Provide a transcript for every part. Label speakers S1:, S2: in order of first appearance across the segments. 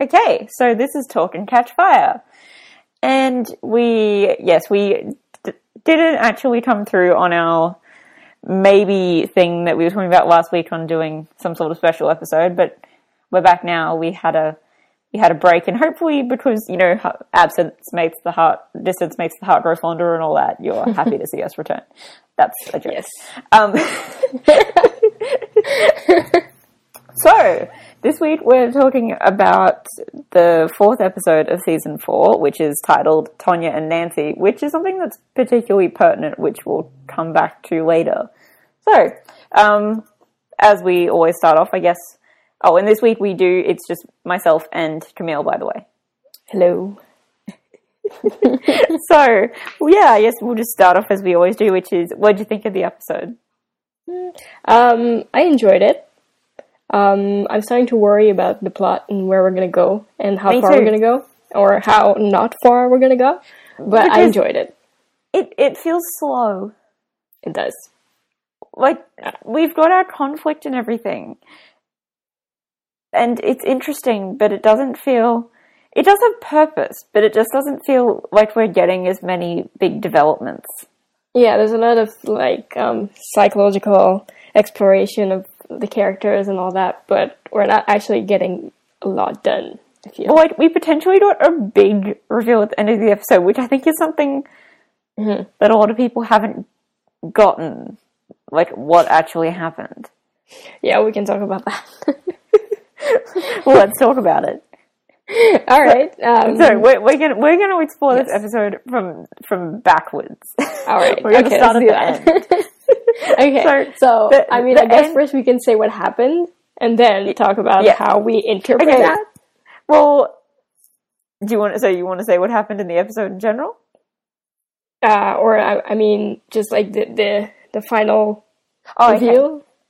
S1: Okay, so this is Talk and Catch Fire. And we, yes, we d- didn't actually come through on our maybe thing that we were talking about last week on doing some sort of special episode, but we're back now. We had a we had a break, and hopefully, because you know, absence makes the heart, distance makes the heart grow fonder, and all that, you're happy to see us return. That's a joke.
S2: Yes.
S1: Um, so this week we're talking about the fourth episode of season four, which is titled Tonya and Nancy, which is something that's particularly pertinent, which we'll come back to later. So, um, as we always start off, I guess. Oh, and this week we do. It's just myself and Camille, by the way.
S2: Hello.
S1: so, yeah, I guess we'll just start off as we always do, which is, what did you think of the episode?
S2: Um, I enjoyed it. Um, I'm starting to worry about the plot and where we're gonna go and how
S1: Me
S2: far
S1: too.
S2: we're gonna go, or how not far we're gonna go. But I enjoyed it.
S1: It it feels slow.
S2: It does.
S1: like we've got our conflict and everything and it's interesting but it doesn't feel it does have purpose but it just doesn't feel like we're getting as many big developments
S2: Yeah, there's a lot of like um, psychological exploration of the characters and all that, but we're not actually getting a lot done. I feel.
S1: well, like we potentially got a big reveal at the end of the episode which i think is something
S2: Mhm.
S1: that a lot of people haven't gotten like what actually happened
S2: Yeah, we can talk about that.
S1: well let's talk about it
S2: all right. Um,
S1: so we're, we're gonna we're gonna explore this episode from from backwards
S2: all right.
S1: we're gonna
S2: okay,
S1: start at the end.
S2: okay.
S1: So,
S2: So,
S1: the-
S2: I mean, I guess
S1: end-
S2: first we can say what happened, and then talk about
S1: Yeah.
S2: how we interpret
S1: Okay.
S2: that.
S1: Well, do you want to say you want to say what happened in the episode in general?
S2: Uh, or I, I mean, just like the the, the final
S1: Oh, okay.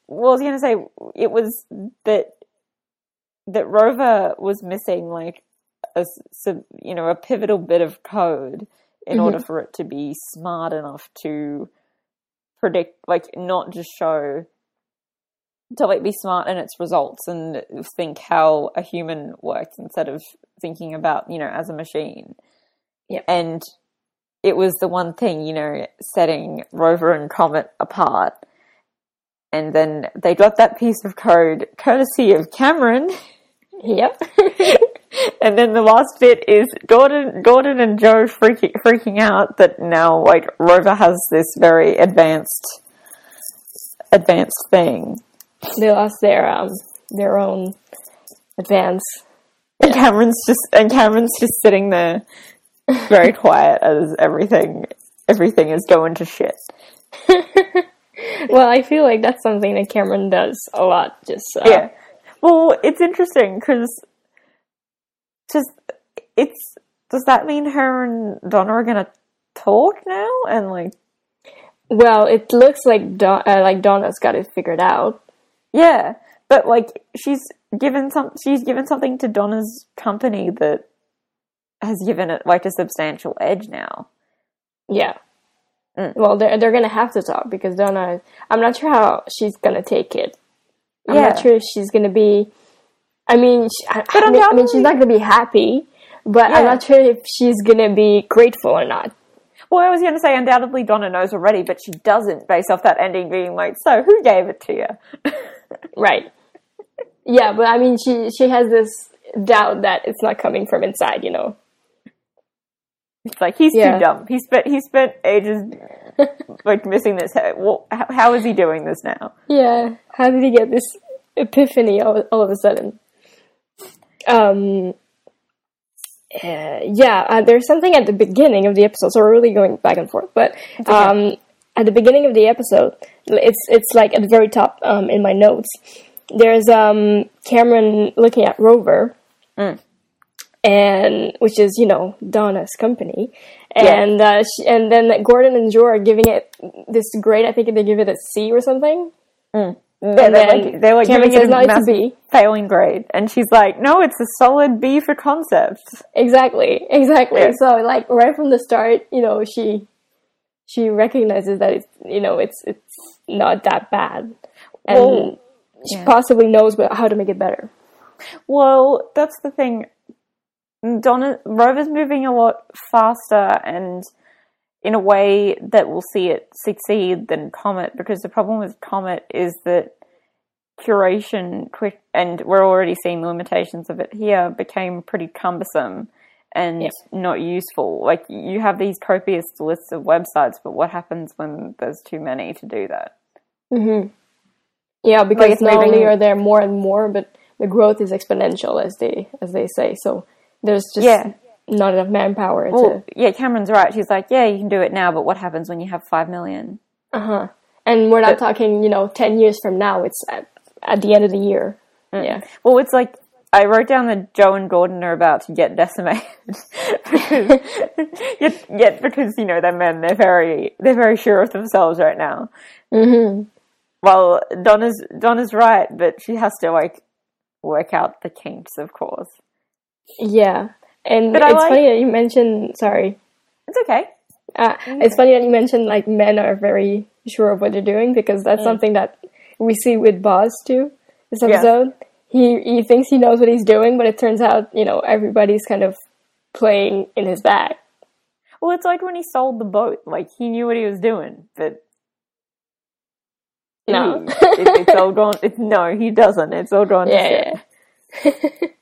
S1: Well, I was going to say it was that that Rover was missing like a you know a pivotal bit of code in
S2: Mhm.
S1: order for it to be smart enough to predict, like not just show to like be smart in its results and think how a human works instead of thinking about you know as a machine.
S2: Yep.
S1: And it was the one thing you know setting Rover and Comet apart. And then they got that piece of code courtesy of Cameron.
S2: Yep.
S1: And then the last bit is Gordon, Gordon and Joe freaking freaking out that now like Rover has this very advanced, advanced thing.
S2: they lost their um their own advance.
S1: And Cameron's just and Cameron's just sitting there, very quiet as everything everything is going to shit.
S2: Well, I feel like that's something that Cameron does a lot. Just uh,
S1: Yeah. Well, it's interesting because just it's does that mean her and Donna are gonna talk now and like
S2: Well, it looks like Don- uh, like Donna's got it figured out.
S1: Yeah, but like she's given some, she's given something to Donna's company that has given it like a substantial edge now.
S2: Yeah.
S1: Mm.
S2: Well, they're they're gonna have to talk because Donna. I'm not sure how she's gonna take it. I'm
S1: Yeah.
S2: not sure if she's gonna be. I mean, she, I, I, mean, I mean, she's not gonna be happy, but I'm not sure if she's gonna be grateful or not.
S1: Well, I was going to say undoubtedly Donna knows already, but she doesn't, based off that ending being like, "So who gave it to you?"
S2: Right. Yeah, but I mean, she she has this doubt that it's not coming from inside. You know.
S1: It's like he's
S2: Yeah.
S1: too dumb. He spent he spent ages like missing this. Well, how, how is he doing this now?
S2: Yeah. How did he get this epiphany all, all of a sudden? Um. uh, yeah, uh, there's something at the beginning of the episode, so we're really going back and forth. But um, at the beginning of the episode, it's it's like at the very top um, in my notes. There's um, Cameron looking at Rover,
S1: Mm.
S2: and which is you know Donna's company, and uh, sh and then Gordon and Joe are giving it this grade. I think they give it a C or something.
S1: They're, they're like, they're like giving it a
S2: "No, a
S1: massive
S2: B."
S1: failing grade, and she's like, "No, it's a solid B for concept."
S2: Exactly, exactly.
S1: Yeah.
S2: So like right from the start, you know, she she recognizes that it's you know it's it's not that bad, and
S1: Well,
S2: she
S1: yeah.
S2: possibly knows how to make it better.
S1: Well, that's the thing. Donna Rover's moving a lot faster and in a way that will see it succeed than Comet because the problem with Comet is that curation quick and we're already seeing the limitations of it here became pretty cumbersome and not useful. Like you have these copious lists of websites, but what happens when there's too many to do that?
S2: hmm Yeah, because
S1: it's
S2: not only are there more and more, but the growth is exponential, as they as they say. So there's just
S1: Yeah.
S2: Not enough manpower
S1: Well,
S2: to.
S1: yeah, Cameron's right. She's like, yeah, you can do it now, but what happens when you have five million?
S2: Uh huh. And we're not
S1: But-
S2: talking, you know, ten years from now. It's at, at the end of the year. Yeah.
S1: Well, it's like I wrote down that Joe and Gordon are about to get decimated, because, yet, yet because you know they're men, they're very they're very sure of themselves right now.
S2: hmm
S1: Well, Donna's Donna's right, but she has to like work out the kinks, of course.
S2: Yeah. And
S1: But
S2: it's
S1: like-
S2: funny that you mentioned. Sorry.
S1: It's okay.
S2: Uh, it's funny that you mentioned like men are very sure of what they're doing because that's something that we see with Boz too. This
S1: Yeah.
S2: episode, he he thinks he knows what he's doing, but it turns out you know everybody's kind of playing in his bag.
S1: Well, it's like when he sold the boat; like he knew what he was doing, but
S2: No.
S1: it, it's all gone. It's, no, he doesn't. It's all gone.
S2: Yeah, yeah.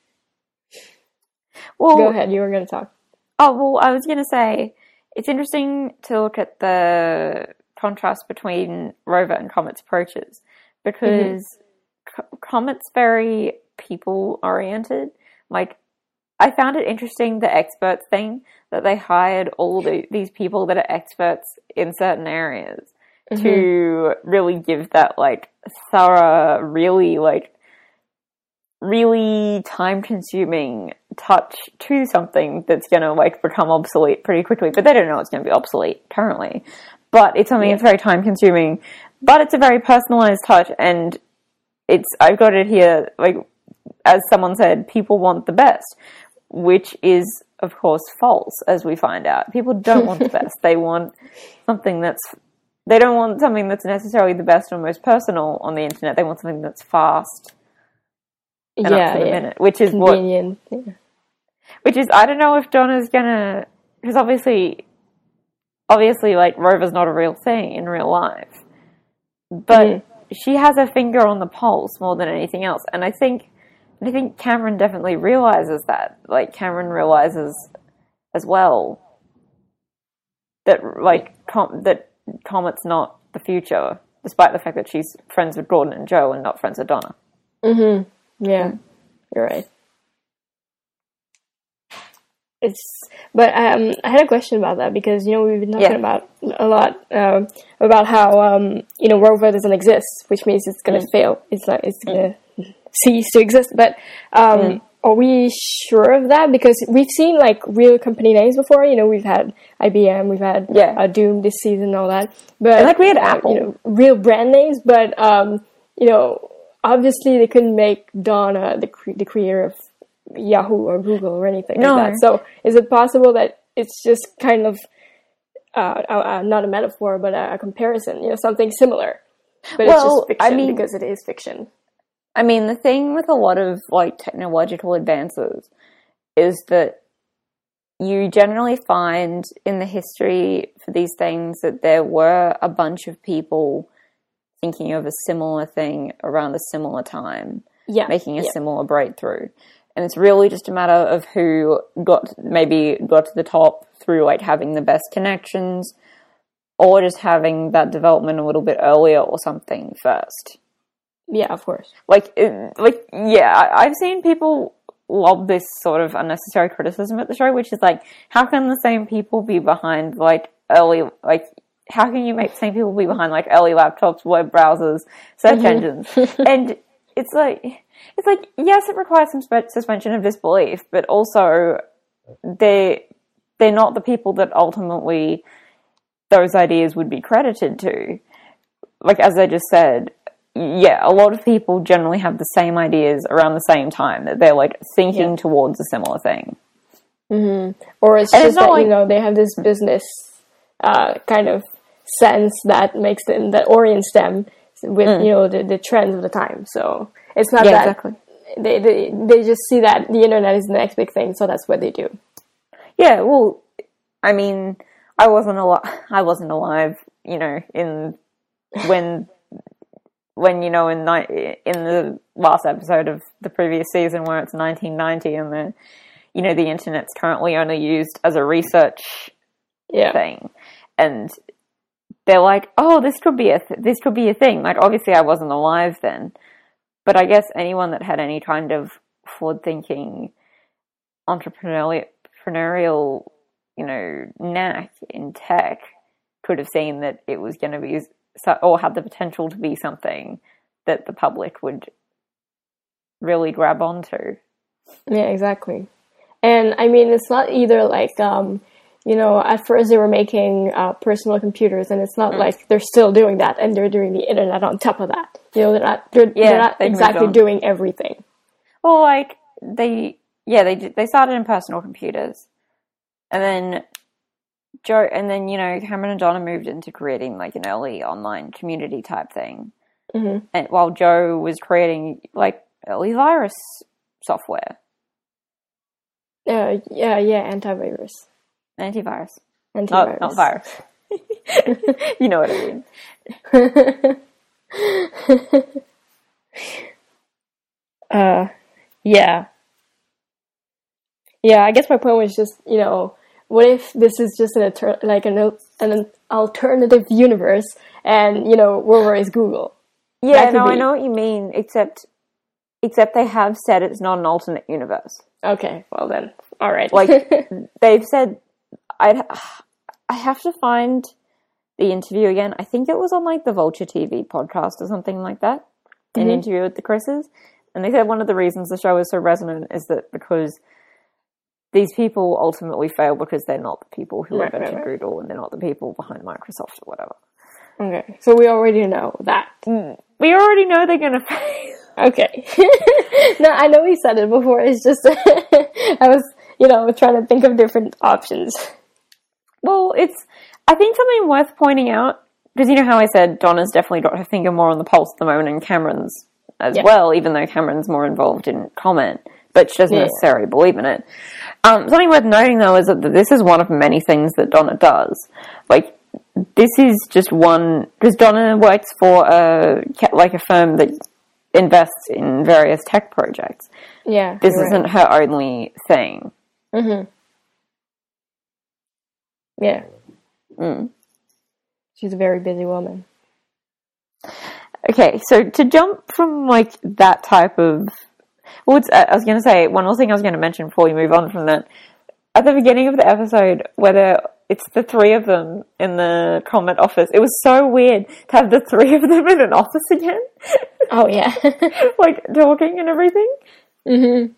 S1: Well,
S2: Go ahead, you were going to talk.
S1: Oh, well, I was going to say it's interesting to look at the contrast between Rover and Comet's approaches mm-hmm. because Co- Comet's very people oriented. Like, I found it interesting the experts thing that they hired all the, these people that are experts in certain areas mm-hmm. to really give that like thorough, really like really time consuming touch to something that's going to like become obsolete pretty quickly but they don't know it's going to be obsolete currently but it's something that's very time consuming but it's a very personalized touch and it's i've got it here like as someone said people want the best which is of course false as we find out. People don't want the best. They want something that's they don't want something that's necessarily the best or most personal on the internet. They want something that's fast and up
S2: Yeah,
S1: to the
S2: yeah.
S1: minute which is what
S2: Convenient. Yeah.
S1: which is I don't know if Donna's gonna because obviously, obviously, like Rover's not a real thing in real life, but
S2: Mhm.
S1: she has her finger on the pulse more than anything else, and I think I think Cameron definitely realizes that. Like Cameron realizes as well that like com- that Comet's not the future, despite the fact that she's friends with Gordon and Joe and not friends with Donna.
S2: Mm-hmm. Yeah, you're right. It's, but um, I had a question about that because you know we've been talking
S1: Yeah.
S2: about a lot um, about how um, you know Rover doesn't exist, which means it's gonna fail. It's not. It's gonna cease to exist. But um, are we sure of that? Because we've seen like real company names before. You know, we've had IBM, we've had
S1: Yeah.
S2: uh, Doom this season, and all that. But
S1: And, like, we had
S2: uh,
S1: Apple.
S2: you know, real brand names. But um, you know, obviously they couldn't make Donna the cre- the creator of Yahoo or Google or anything
S1: No.
S2: like that. So is it possible that it's just kind of uh, uh, not a metaphor, but a, a comparison? You know, something similar, but it's
S1: Well,
S2: just fiction
S1: I mean-
S2: because it is fiction.
S1: I mean, the thing with a lot of like technological advances is that you generally find in the history for these things that there were a bunch of people thinking of a similar thing around a similar time,
S2: Yeah,
S1: making a
S2: yeah.
S1: similar breakthrough. And it's really just a matter of who got maybe got to the top through like having the best connections or just having that development a little bit earlier or something first
S2: yeah, of course.
S1: like it, like yeah i've seen people lob this sort of unnecessary criticism at the show which is like how can the same people be behind like early like how can you make the same people be behind like early laptops web browsers search engines and it's like it's like yes it requires some spe- suspension of disbelief but also they they're not the people that ultimately those ideas would be credited to like as i just said yeah, a lot of people generally have the same ideas around the same time that they're like thinking
S2: Yeah.
S1: towards a similar thing.
S2: Or it's
S1: And
S2: just
S1: it's
S2: that
S1: like-
S2: you know they have this business uh, kind of sense that makes them that orients them with you know the, the trends of the time. So it's not
S1: Mm. Yeah,
S2: that
S1: exactly.
S2: they, they they just see that the internet is the next big thing, so that's what they do.
S1: Yeah, well, I mean, I wasn't alive. I wasn't alive, you know, in when when you know in ni- in the last episode of the previous season where it's 1990 and the you know the internet's currently only used as a research
S2: Yeah.
S1: thing, and they're like, oh, this could be a th- this could be a thing. Like, obviously, I wasn't alive then, but I guess anyone that had any kind of forward thinking entrepreneurial, you know, knack in tech could have seen that it was going to be or had the potential to be something that the public would really grab onto.
S2: Yeah, exactly. And I mean, it's not either like, um, you know, at first they were making uh, personal computers, and it's not
S1: Mm.
S2: like they're still doing that, and they're doing the internet on top of that. You know, they're not they're,
S1: Yeah,
S2: they're not
S1: they
S2: exactly doing everything.
S1: Well, like they, yeah, they they started in personal computers, and then Joe, and then you know Cameron and Donna moved into creating like an early online community type thing,
S2: hmm
S1: and while Joe was creating like early virus software,
S2: Uh, yeah, yeah, antivirus,
S1: antivirus,
S2: antivirus.
S1: not not virus. you know what I mean?
S2: uh, yeah, yeah. I guess my point was just, you know, what if this is just an alter- like an an alternative universe, and you know, where is Google?
S1: Yeah, no, I know what you mean. Except, except they have said it's not an alternate universe.
S2: Okay, well then, all right.
S1: Like they've said, I'd I have to find the interview again. I think it was on like the Vulture TV podcast or something like that. An
S2: Mhm.
S1: interview with the Chris's, and they said one of the reasons the show is so resonant is that because these people ultimately fail because they're not the people who
S2: Right,
S1: invented
S2: right, right.
S1: Google and they're not the people behind Microsoft or whatever.
S2: okay, so we already know that.
S1: We already know they're going to fail.
S2: Okay. no, I know we said it before. It's just I was, you know, trying to think of different options.
S1: Well, it's I think something worth pointing out because you know how I said Donna's definitely got her finger more on the pulse at the moment, and Cameron's as
S2: Yeah.
S1: well, even though Cameron's more involved in Comet, but she doesn't
S2: Yeah.
S1: necessarily believe in it. Um, something worth noting though is that this is one of many things that Donna does. Like this is just one because Donna works for a like a firm that invests in various tech projects.
S2: Yeah.
S1: This
S2: you're right.
S1: isn't her only thing.
S2: Yeah.
S1: Mm.
S2: She's a very busy woman.
S1: Okay, so to jump from like that type of, well, it's, I was going to say one more thing I was going to mention before we move on from that. At the beginning of the episode, whether it's the three of them in the Comet office, it was so weird to have the three of them in an office again,
S2: Oh yeah.
S1: like talking and everything.
S2: mhm.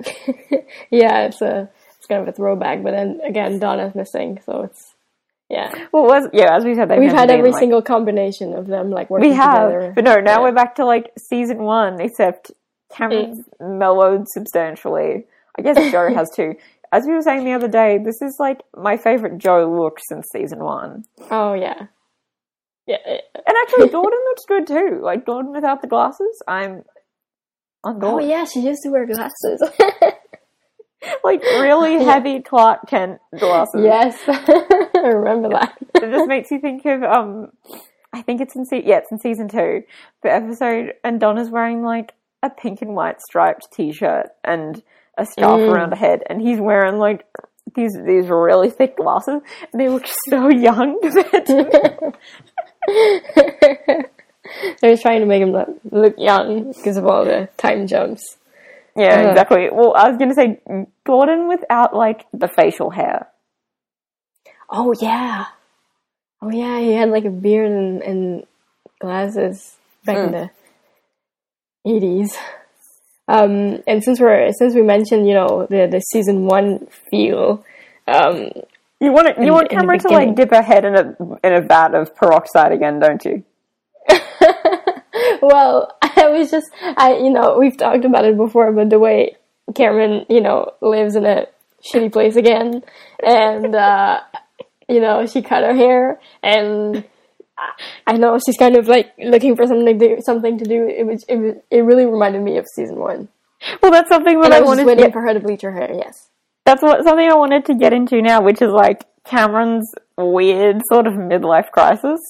S2: yeah, it's a it's kind of a throwback, but then again, Donna's missing, so it's yeah.
S1: Well, was yeah, as we said,
S2: We've had every
S1: like-
S2: single combination of them like working
S1: We have,
S2: together.
S1: but no, now
S2: Yeah.
S1: we're back to like season one, except Cameron's mellowed substantially. I guess Joe has too. As we were saying the other day, this is like my favorite Joe look since season one.
S2: Oh yeah. Yeah.
S1: And actually, Gordon looks good too. Like Gordon without the glasses, I'm on board.
S2: Oh yeah, she used to wear glasses.
S1: Like really heavy Clark Kent glasses.
S2: yes. I remember that.
S1: it just makes you think of um I think it's in se- yeah it's in season two the episode and Donna's wearing like a pink and white striped t-shirt and a scarf
S2: Mm.
S1: around her head and he's wearing like these these really thick glasses and they look so young compared to
S2: They were trying to make him look, look young because of all the time jumps.
S1: Yeah
S2: Uh-huh.
S1: exactly well I was gonna say Gordon without like the facial hair
S2: Oh yeah. Oh yeah, he had like a beard and, and glasses back in the eighties. Um, and since we're since we mentioned you know the the season one feel, um,
S1: you want it, you
S2: In-
S1: want Cameron to like dip her head in a in a vat of peroxide again don't you
S2: well, I was just I you know we've talked about it before, but the way Cameron you know lives in a shitty place again, and uh, you know she cut her hair and I know she's kind of like looking for something to do. Something to do. It was. It was. It really reminded me of season one.
S1: Well, that's something that I,
S2: I was
S1: wanted
S2: just
S1: to
S2: waiting
S1: get.
S2: for her to bleach her hair. Yes.
S1: That's what something I wanted to get into now, which is like Cameron's weird sort of midlife crisis,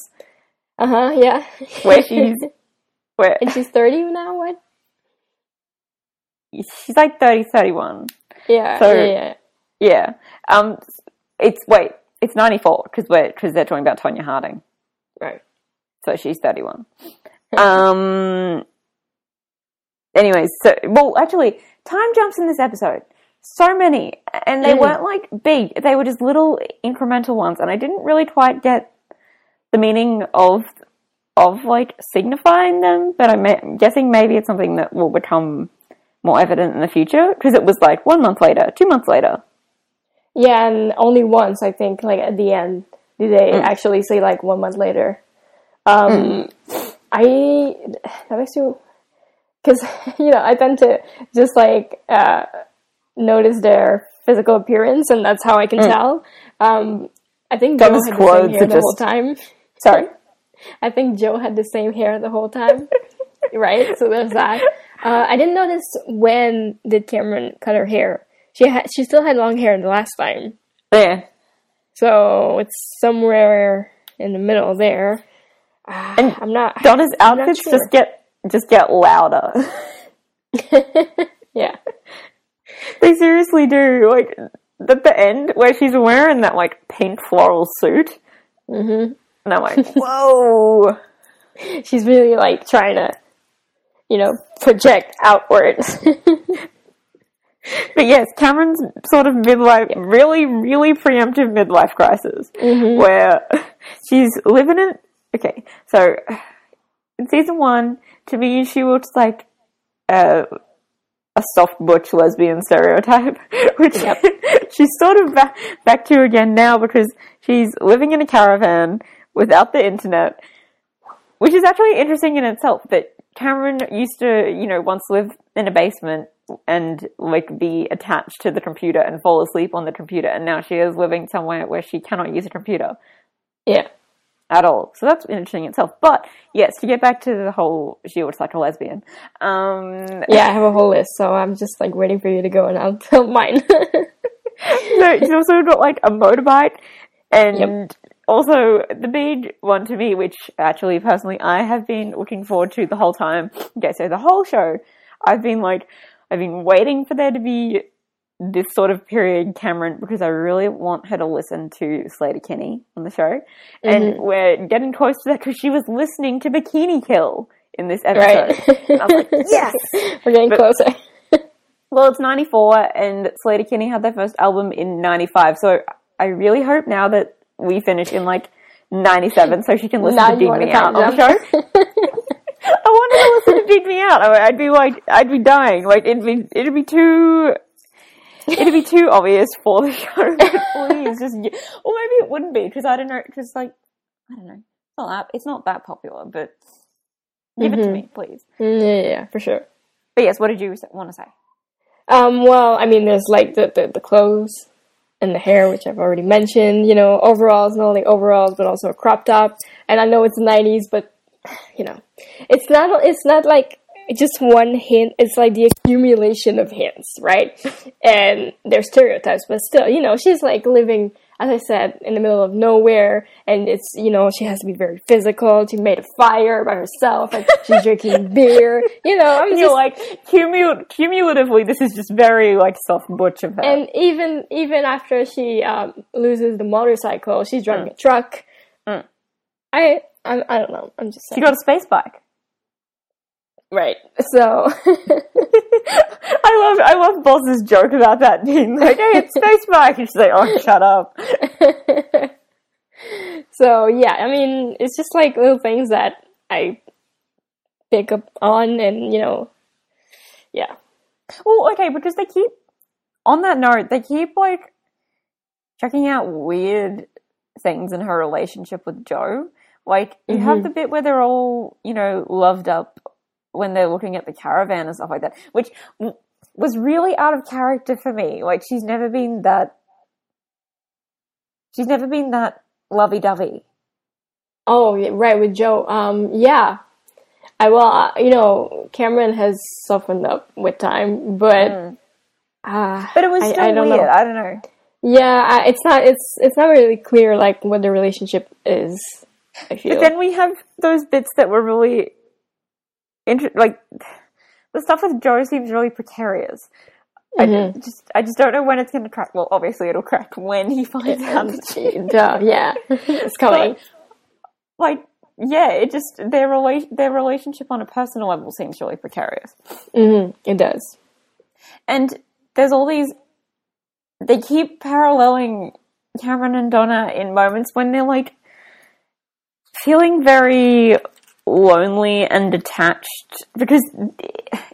S2: Uh huh. Yeah.
S1: where she's where
S2: and she's thirty now. What?
S1: she's like 30, 31.
S2: Yeah.
S1: So-
S2: yeah. Yeah.
S1: Um. It's wait. It's ninety four because we're because they're talking about Tonya Harding.
S2: Right.
S1: So she's 31. um. Anyways, so well, actually, time jumps in this episode. So many, and they
S2: Mm.
S1: weren't like big. They were just little incremental ones, and I didn't really quite get the meaning of of like signifying them. But I'm guessing maybe it's something that will become more evident in the future because it was like one month later, two months later.
S2: Yeah, and only once I think, like at the end, did they
S1: Mm.
S2: actually say like one month later. Um, I that makes you because you know I tend to just like uh, notice their physical appearance, and that's how I can tell. Um, I think Joe
S1: Thomas
S2: had the
S1: clothes
S2: same hair
S1: are
S2: the whole time.
S1: Sorry.
S2: I think Joe had the same hair the whole time, right? So there's that. Uh, I didn't notice when did Cameron cut her hair. She had she still had long hair the last time.
S1: Yeah.
S2: So it's somewhere in the middle there. Uh,
S1: And
S2: I'm not.
S1: Donna's
S2: I'm not
S1: outfits
S2: sure.
S1: just get just get louder.
S2: yeah.
S1: they seriously do. Like at the end where she's wearing that like pink floral suit,
S2: hmm
S1: and I'm like, whoa.
S2: She's really like trying to, you know, project outwards.
S1: But yes, Cameron's sort of midlife, really, really preemptive midlife crisis,
S2: Mm-hmm.
S1: where she's living in. Okay, so in season one, to me, she looks like a, a soft butch lesbian stereotype, which she's sort of back, back to again now because she's living in a caravan without the internet, which is actually interesting in itself. That Cameron used to, you know, once live in a basement and like be attached to the computer and fall asleep on the computer, and now she is living somewhere where she cannot use a computer
S2: yeah.
S1: at all. So that's interesting in itself. But yes, to get back to the whole, she looks like a lesbian. Um,
S2: Yeah, I have a whole list, so I'm just like waiting for you to go and I'll tell mine.
S1: so she's also got like a motorbike and also the big one to me, which actually personally I have been looking forward to the whole time. Okay, so the whole show, I've been like, I've been waiting for there to be this sort of period Cameron because I really want her to listen to Sleater-Kinney on the show. And mm-hmm. we're getting close to that because she was listening to Bikini Kill in this episode.
S2: right.
S1: I was like, yes!
S2: We're getting
S1: But-
S2: closer.
S1: Well, it's 94 and Sleater-Kinney had their first album in 95. So I really hope now that we finish in like 97 so she can listen
S2: Now
S1: to Dig Me Out on the show. I wanted to listen to Dig Me Out. I'd be like, I'd be dying. Like, it'd be, it'd be too, it'd be too obvious for the show. Please, just, or maybe it wouldn't be because I don't know, because like, I don't know. It's not that, it's not that popular, but give it to me, please.
S2: Mm, yeah, yeah, yeah, for sure.
S1: But yes, what did you want to say?
S2: Um, well, I mean, there's like the, the, the clothes and the hair, which I've already mentioned. You know, overalls, not only overalls, but also a crop top. And I know it's the 90s, but, you know, it's not, it's not like just one hint. It's like the accumulation of hints, right? And they're stereotypes, but still, you know, she's like living, as I said, in the middle of nowhere. And it's, you know, she has to be very physical. She made a fire by herself and she's drinking beer. You know, I'm
S1: And
S2: just
S1: you're like, cumul- cumulatively, this is just very like soft butch of her.
S2: And even even after she um, loses the motorcycle, she's driving a truck.
S1: Mm.
S2: I, I I don't know. I'm just
S1: she got a space bike.
S2: Right. So
S1: I love, I love Boz's joke about that being like, "Hey, it's space bike," and she's like, "Oh, shut up."
S2: so yeah, I mean, it's just like little things that I pick up on, and you know, yeah,
S1: Well, okay, because they keep on that note, they keep like checking out weird things in her relationship with Joe. Like you have
S2: Mhm.
S1: the bit where they're all, you know, loved up when they're looking at the caravan and stuff like that, which was really out of character for me. Like she's never been that. She's never been that lovey-dovey.
S2: Oh, yeah, right with Joe. Um, yeah. I well, uh, you know, Cameron has softened up with time, but uh,
S1: But it was
S2: I-
S1: still
S2: I don't
S1: weird.
S2: know.
S1: I don't know.
S2: yeah, I, it's not it's it's not really clear like what the relationship is. I feel.
S1: But then we have those bits that were really, inter- like the stuff with Joe seems really precarious. I
S2: Mhm.
S1: just, I just don't know when it's going to crack. Well, obviously it'll crack when he finds out. that she-
S2: Duh, yeah, it's coming.
S1: like, yeah, it just their relation, their relationship on a personal level seems really precarious.
S2: hmm It does.
S1: And there's all these. They keep paralleling Cameron and Donna in moments when they're like feeling very lonely and detached. Because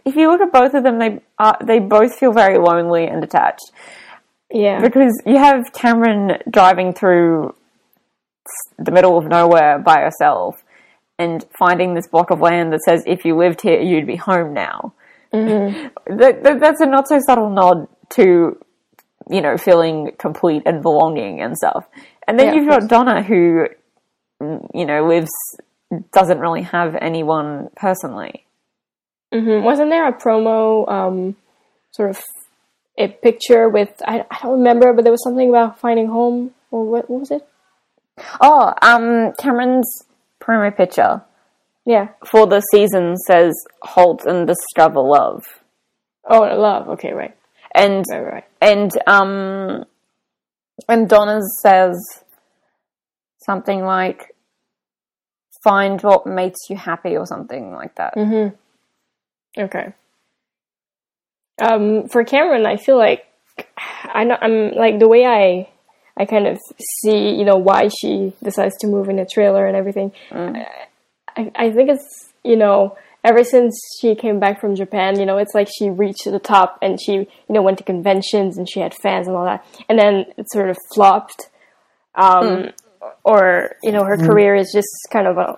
S1: if you look at both of them, they are, they both feel very lonely and detached.
S2: Yeah.
S1: Because you have Cameron driving through the middle of nowhere by herself and finding this block of land that says, if you lived here, you'd be home now. Mm-hmm. That, that, that's a not so subtle nod to, you know, feeling complete and belonging and stuff. And then
S2: Yeah,
S1: you've got Donna who, you know, lives, doesn't really have anyone personally.
S2: hmm Wasn't there a promo, um, sort of a picture with I, I don't remember, but there was something about finding home or what, what was it?
S1: Oh, um, Cameron's promo picture
S2: Yeah.
S1: for the season says halt and discover love.
S2: Oh, love. Okay, right,
S1: And
S2: right, right.
S1: and um and Donna says something like find what makes you happy or something like that.
S2: Mm-hmm. Okay. Um, for Cameron, I feel like I know I'm like the way I I kind of see you know why she decides to move in a trailer and everything. I, I think it's you know ever since she came back from Japan, you know, it's like she reached the top and she you know went to conventions and she had fans and all that, and then it sort of flopped. Um, or you know her career is just kind of a,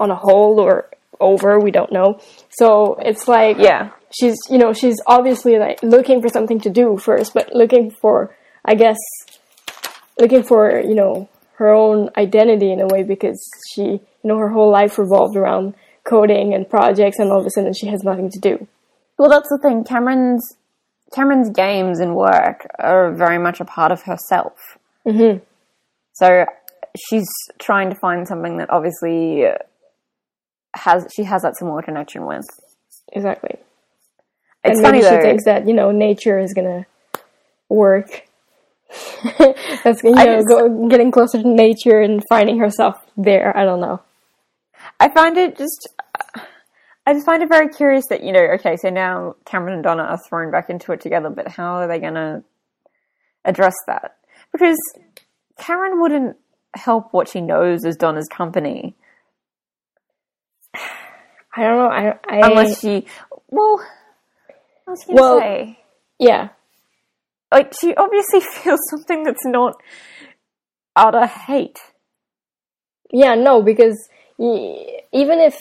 S2: on a hold or over. We don't know. So it's like
S1: Yeah.
S2: she's you know she's obviously like looking for something to do first, but looking for I guess looking for you know her own identity in a way because she you know her whole life revolved around coding and projects, and all of a sudden she has nothing to do.
S1: Well, that's the thing. Cameron's Cameron's games and work are very much a part of herself.
S2: Mhm.
S1: So she's trying to find something that obviously uh, has she has that similar connection with.
S2: Exactly.
S1: It's
S2: and
S1: funny
S2: maybe she
S1: though.
S2: thinks that you know nature is gonna work. That's you know
S1: just-
S2: go, getting closer to nature and finding herself there. I don't know.
S1: I find it just. I just find it very curious that you know. Okay, so now Cameron and Donna are thrown back into it together, but how are they going to address that? Because Cameron wouldn't help what she knows as Donna's company
S2: I don't know. I, I
S1: unless she. Well, I was going to
S2: Well-
S1: say,
S2: yeah.
S1: like she obviously feels something that's not utter hate.
S2: Yeah, no, because even if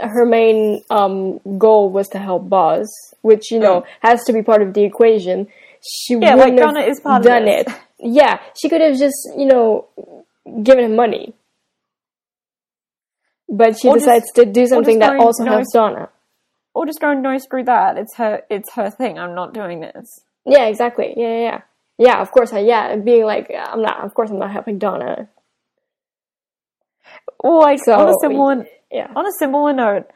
S2: her main um, goal was to help Boz, which you know has to be part of the equation, she
S1: Yeah, like
S2: wouldn't have
S1: Donna is part of
S2: done it. Yeah, she could have just you know given him money, but she
S1: Or just-
S2: decides to do something that also
S1: no,
S2: helps Donna.
S1: Or just go, no, screw that. It's her. It's her thing. I'm not doing this.
S2: Yeah, exactly. Yeah, yeah, yeah. Yeah, of course. I, yeah, being like, I'm not. Of course, I'm not helping Donna.
S1: Well, like
S2: So,
S1: on a similar
S2: Yeah.
S1: on a similar note,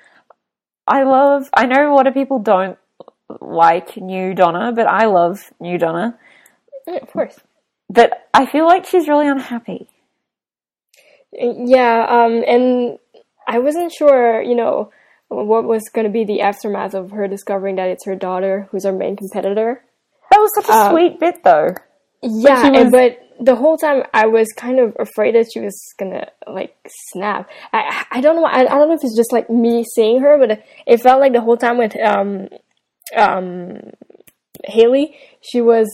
S1: I love. I know a lot of people don't like New Donna, but I love New Donna.
S2: Yeah, of course.
S1: But I feel like she's really unhappy.
S2: Yeah, um, and I wasn't sure, you know, what was going to be the aftermath of her discovering that it's her daughter who's our main competitor.
S1: That was such a
S2: Uh,
S1: sweet bit, though.
S2: Yeah,
S1: was-
S2: and, but the whole time I was kind of afraid that she was gonna like snap. I I don't know. I, I don't know if it's just like me seeing her, but it felt like the whole time with um um Haley, she was.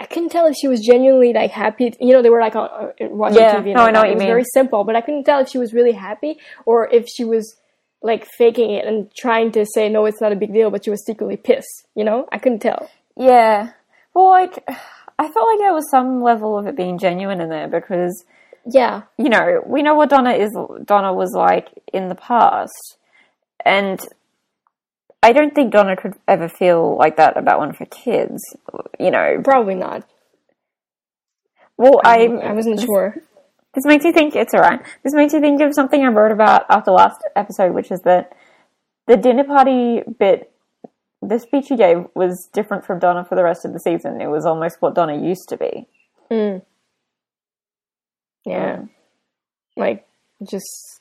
S2: I couldn't tell if she was genuinely like happy. You know, they were like on, uh, watching
S1: Yeah,
S2: TV. And
S1: no, I know what
S2: it
S1: you
S2: was
S1: mean.
S2: very simple, but I couldn't tell if she was really happy or if she was like faking it and trying to say no, it's not a big deal, but she was secretly pissed. You know, I couldn't tell.
S1: Yeah. Well, like I felt like there was some level of it being genuine in there because
S2: Yeah.
S1: you know, we know what Donna is Donna was like in the past. And I don't think Donna could ever feel like that about one of her kids. You know,
S2: Probably not.
S1: well, I
S2: I wasn't sure.
S1: This makes me think it's alright. This makes me think of something I wrote about after last episode, which is that the dinner party bit, the speech he gave was different from Donna for the rest of the season. It was almost what Donna used to be.
S2: Mm. Yeah. Like, just.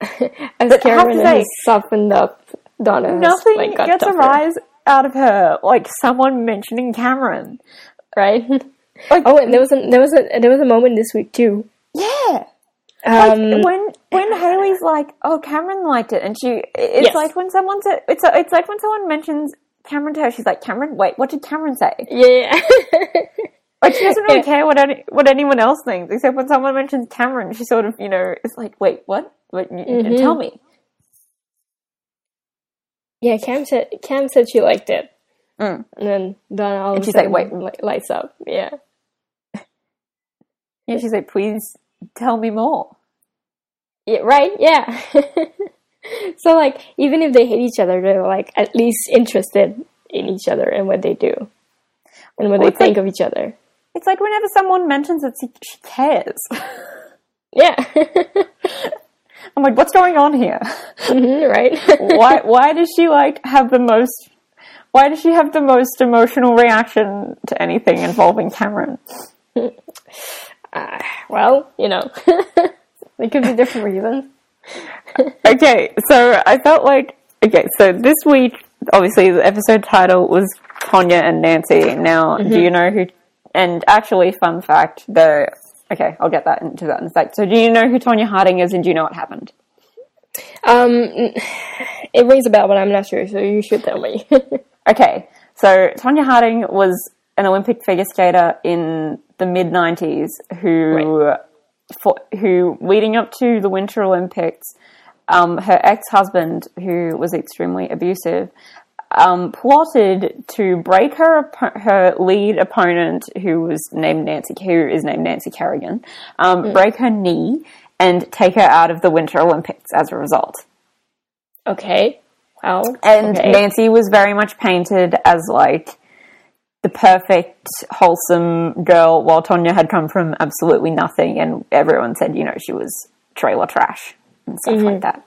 S2: As
S1: But I
S2: Cameron
S1: say-
S2: has softened up,
S1: Nothing
S2: like,
S1: gets a rise out of her, like someone mentioning Cameron.
S2: Right?
S1: Like,
S2: oh, and there was a there was a there was a moment this week too.
S1: yeah. Like,
S2: Um,
S1: when when Haley's like, "Oh, Cameron liked it," and she, it's
S2: Yes.
S1: like when someone said, it's it's like when someone mentions Cameron to her, she's like, "Cameron, wait, what did Cameron say?"
S2: yeah.
S1: Like she doesn't really
S2: Yeah.
S1: care what any, what anyone else thinks, except when someone mentions Cameron, she sort of you know it's like, wait, what? Wait, you
S2: Mhm.
S1: tell me.
S2: Yeah, Cam said Cam said she liked it,
S1: Mm.
S2: and then Donna all of
S1: And she's like, "Wait."
S2: lights up. Yeah.
S1: And she's like, please tell me more.
S2: Yeah, right? Yeah. so like even if they hate each other, they're like at least interested in each other and what they do. And what
S1: Well,
S2: they think
S1: like-
S2: of each other.
S1: It's like whenever someone mentions that she, she cares.
S2: Yeah.
S1: I'm like, what's going on here?
S2: Mhm, right?
S1: why why does she like have the most? Why does she have the most emotional reaction to anything involving Cameron?
S2: Uh, well, you know. it could be different reasons.
S1: okay, so I felt like okay, so this week obviously the episode title was Tonya and Nancy. Now, do you know who? And actually, fun fact: the okay, I'll get that into that in a sec. So, do you know who Tonya Harding is, and do you know what happened?
S2: Um it rings a bell, but I'm not sure, so you should tell me.
S1: Okay, so Tonya Harding was an Olympic figure skater in the mid '90s who, for, who leading up to the Winter Olympics, um, her ex-husband, who was extremely abusive, um, plotted to break her her lead opponent, who was named Nancy, who is named Nancy Kerrigan, um, break her knee and take her out of the Winter Olympics as a result.
S2: okay. Well,
S1: And
S2: okay.
S1: Nancy was very much painted as like the perfect, wholesome girl, while Tonya had come from absolutely nothing, and everyone said, you know, she was trailer trash and stuff like that.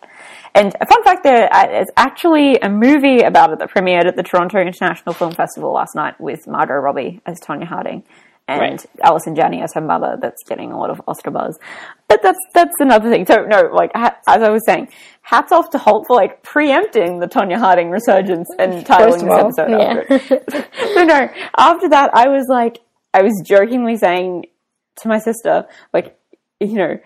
S1: And a fun fact there uh, actually a movie about it that premiered at the Toronto International Film Festival last night with Margot Robbie as Tonya Harding and
S2: Right.
S1: Allison Janney as her mother. That's getting a lot of Oscar buzz. But that's that's another thing. So no, like ha- as I was saying, hats off to Halt for like preempting the Tonya Harding resurgence and titling
S2: all,
S1: this episode
S2: yeah.
S1: after it. so no, after that, I was like, I was jokingly saying to my sister, like, you know,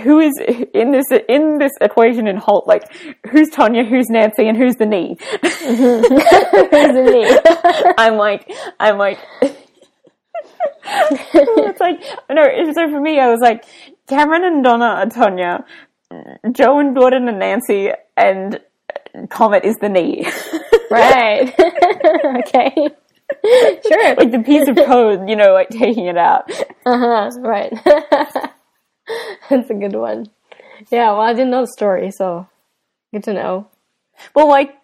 S1: who is in this in this equation in Halt? Like, who's Tonya, who's Nancy, and who's the knee?
S2: Who's the knee?
S1: I'm like, I'm like, it's like no. So for me, I was like, Cameron and Donna are Tonya, Joe and Gordon and Nancy, and Comet is the knee.
S2: right. okay. Sure.
S1: like the piece of code, you know, like taking it out.
S2: Uh huh. Right. That's a good one. Yeah. Well, I didn't know the story, so good to know.
S1: Well, like,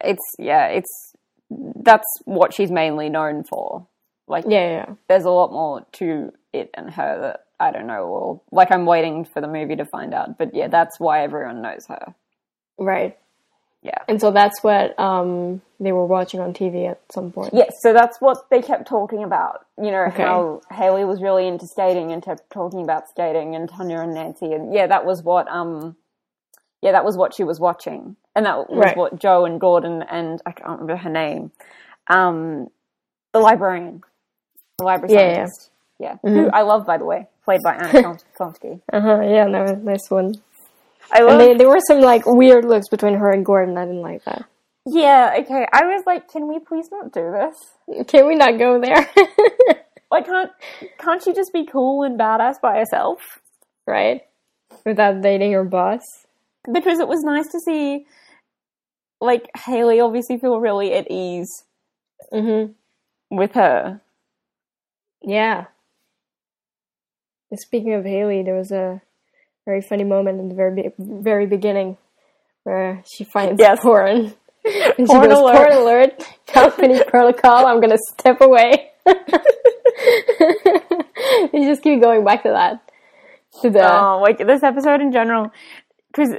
S1: it's yeah, it's that's what she's mainly known for. Like,
S2: Yeah. Yeah.
S1: there's a lot more to it and her that I don't know. Or like, I'm waiting for the movie to find out. But yeah, that's why everyone knows her.
S2: Right.
S1: Yeah.
S2: And so that's what um they were watching on TV at some point.
S1: Yes, so that's what they kept talking about. You know,
S2: Okay.
S1: how Haley was really into skating and kept talking about skating and Tonya and Nancy and yeah, that was what um yeah, that was what she was watching. And that was
S2: Right.
S1: what Joe and Gordon and I can't remember her name. Um the librarian. The library
S2: Yeah, yeah.
S1: scientist. Yeah. Who I love by the way, played by Anna Chom- Chomsky.
S2: Uh huh. Yeah. No, nice one.
S1: I love
S2: And they, there were some like weird looks between her and Gordon. I didn't like that.
S1: Yeah, okay. I was like, can we please not do this?
S2: Can we not go there?
S1: Like can't can't she just be cool and badass by herself?
S2: right? Without dating her boss.
S1: because it was nice to see like Haley obviously feel really at ease
S2: Mm-hmm.
S1: with her.
S2: Yeah. speaking of Haley, there was a very funny moment in the very be- very beginning where she finds
S1: Yes.
S2: porn. And she goes,
S1: alert.
S2: porn alert, company protocol, I'm gonna step away. you just keep going back to that. To the,
S1: Oh, like this episode in general, because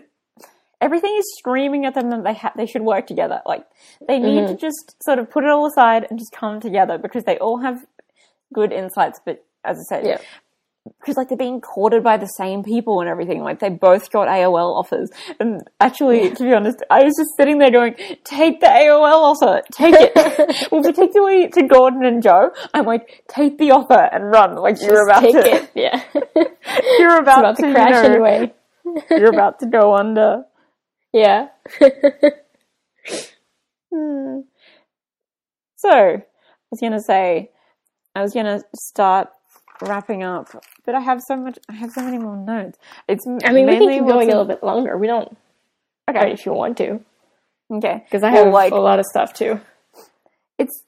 S1: everything is screaming at them that they ha- they should work together. Like they need
S2: Mm-hmm.
S1: to just sort of put it all aside and just come together because they all have good insights. But as I said,
S2: yeah.
S1: Because like they're being courted by the same people and everything. Like they both got AOL offers. And actually, to be honest, I was just sitting there going, "Take the AOL offer, take it." well, particularly to Gordon and Joe, I'm like, "Take the offer and run!" Like you're about
S2: Take
S1: to,
S2: it, yeah.
S1: you're about,
S2: about
S1: to
S2: to crash
S1: you know,
S2: anyway.
S1: You're about to go under.
S2: Yeah.
S1: Hmm. So, I was gonna say, I was gonna start wrapping up, but I have so much. I have so many more notes. It's
S2: I mean, we can
S1: mainly
S2: keep going a little bit longer. We don't,
S1: Okay,
S2: if you want to,
S1: okay.
S2: because I
S1: Well,
S2: have
S1: like
S2: a lot of stuff too.
S1: it's.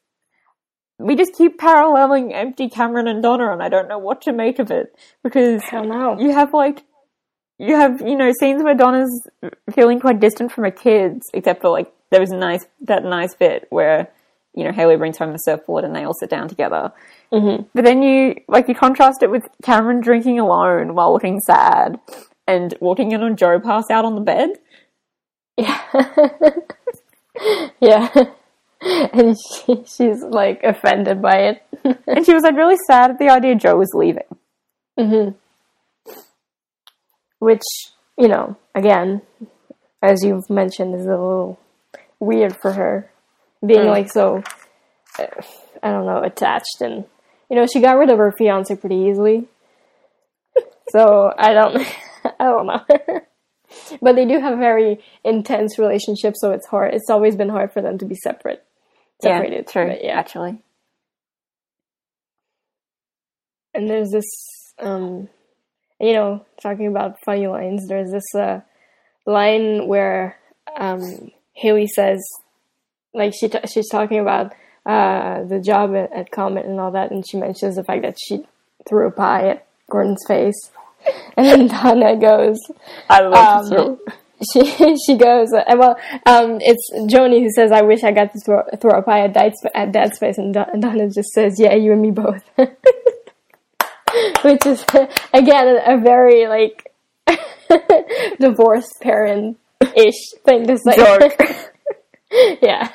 S1: We just keep paralleling empty Cameron and Donna, and I don't know what to make of it because
S2: I don't know.
S1: you have like you have you know scenes where Donna's feeling quite distant from her kids, except for like there was a nice that nice bit where you know Haley brings home the surfboard and they all sit down together.
S2: Mhm.
S1: But then you like you contrast it with Cameron drinking alone while looking sad, and walking in on Joe pass out on the bed.
S2: Yeah. yeah. And she, she's like offended by it.
S1: And she was like really sad at the idea Joe was leaving.
S2: hmm Which, you know, again, as you've mentioned, is a little weird for her. Being
S1: Mm.
S2: like so, uh, I don't know, attached. And, you know, she got rid of her fiance pretty easily. so I don't, I don't know. but they do have a very intense relationship, so it's hard. It's always been hard for them to be separate. Separated.
S1: Yeah, true.
S2: yeah.
S1: Actually,
S2: and there's this um you know talking about funny lines there's this uh line where um haley says like she t- she's talking about uh the job at, at comet and all that and she mentions the fact that she threw a pie at gordon's face. And then donna goes
S1: I love
S2: um, she she goes uh, well um it's Joni who says I wish I got to throw, throw a pie at Dad's at Dad's face. And Don- Donna just says yeah you and me both. Which is again a, a very like divorced parent ish thing to say. Yeah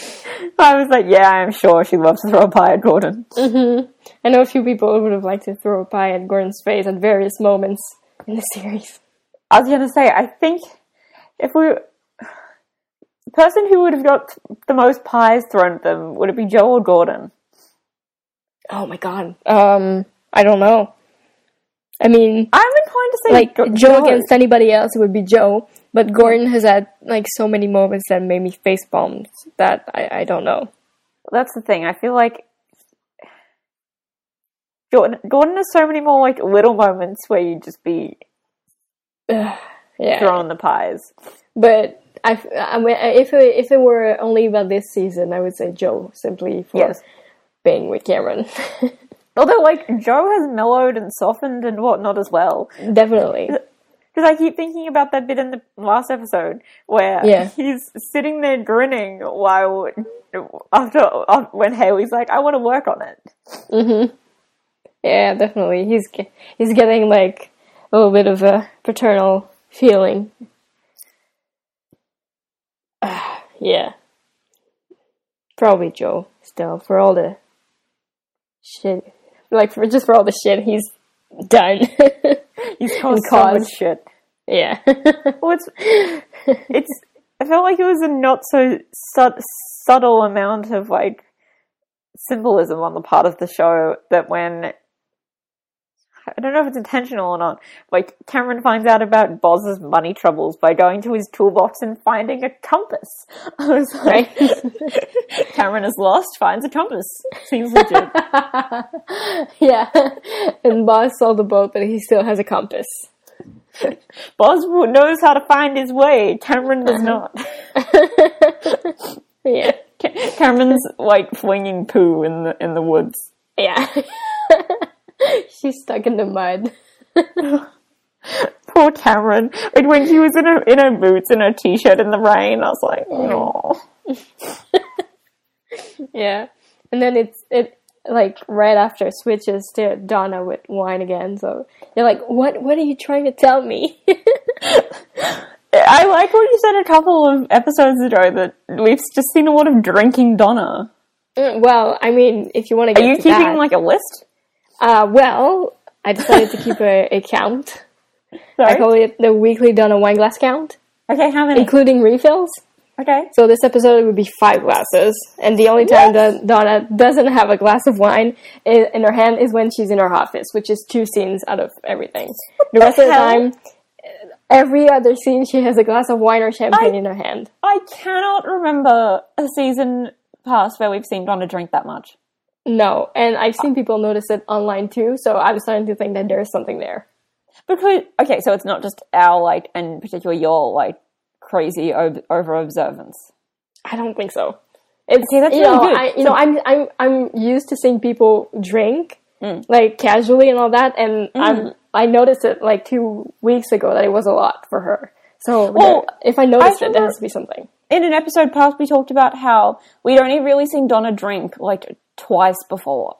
S1: I was like, yeah, I'm sure she loves to throw a pie at Gordon.
S2: hmm I know a few people would have liked to throw a pie at Gordon's face at various moments in the series
S1: I was gonna say, I think if we, the person who would have got the most pies thrown at them would it be Joe or Gordon?
S2: oh my god um I don't know I mean
S1: I'm inclined to say
S2: like
S1: Go-
S2: Joe against anybody else, it would be Joe. But Gordon has had like so many moments that made me face palm that I, I don't know.
S1: That's the thing. I feel like Gordon, Gordon has so many more like little moments where you just be
S2: yeah,
S1: throwing the pies.
S2: but I, I mean, if it, if it were only about this season, I would say Joe simply for
S1: Yes.
S2: being with Cameron.
S1: Although like Joe has mellowed and softened and whatnot as well.
S2: Definitely,
S1: Because I keep thinking about that bit in the last episode where
S2: Yeah.
S1: he's sitting there grinning while after uh, when Haley's like, "I want to work on it."
S2: hmm yeah, definitely. He's he's getting like a little bit of a paternal feeling. Ah, yeah, probably Joe still for all the shit, like for just for all the shit he's done.
S1: He's caused so
S2: caused-
S1: much shit.
S2: yeah,
S1: Well, it's it's. I felt like it was a not so sub- subtle amount of like symbolism on the part of the show that when I don't know if it's intentional or not. Like Cameron finds out about Boz's money troubles by going to his toolbox and finding a compass. I was like, Cameron is lost, finds a compass. Seems legit.
S2: yeah. And Boz sold the boat, but he still has a compass.
S1: Boz knows how to find his way. Cameron does uh-huh. not.
S2: Yeah,
S1: Cameron's like flinging poo in the in the woods.
S2: yeah. She's stuck in the mud.
S1: Poor Cameron. And when she was in her in her boots and her t-shirt in the rain, I was like, oh.
S2: Yeah. And then it's it like right after switches to Donna with wine again. So you're like, what what are you trying to tell me?
S1: I like what you said a couple of episodes ago that we've just seen a lot of drinking Donna.
S2: Mm, well, I mean, if you want to
S1: Are you keeping
S2: that,
S1: like a list?
S2: Uh, well, I decided to keep a, a count. I call it the weekly Donna wine glass count,
S1: Okay, how many?
S2: including refills.
S1: Okay.
S2: So this episode would be five glasses, and the only time that Donna doesn't have a glass of wine in her hand is when she's in her office, which is two scenes out of everything. The rest of the time, every other scene, she has a glass of wine or champagne
S1: I-
S2: in her hand.
S1: I cannot remember a season past where we've seen Donna drink that much.
S2: No, and I've seen people notice it online too, so I'm starting to think that there's something there.
S1: Because okay, so it's not just our like, and particularly your like crazy over observance.
S2: I don't think so. It's
S1: Okay, that's
S2: you
S1: really
S2: know,
S1: good.
S2: I, you know, I'm I'm I'm used to seeing people drink
S1: Mm.
S2: like casually and all that, and I'm I noticed it like two weeks ago that it was a lot for her. So
S1: Well,
S2: there- if I noticed
S1: I
S2: it, there has to be something.
S1: In an episode past, we talked about how we'd only really seen Donna drink like twice before.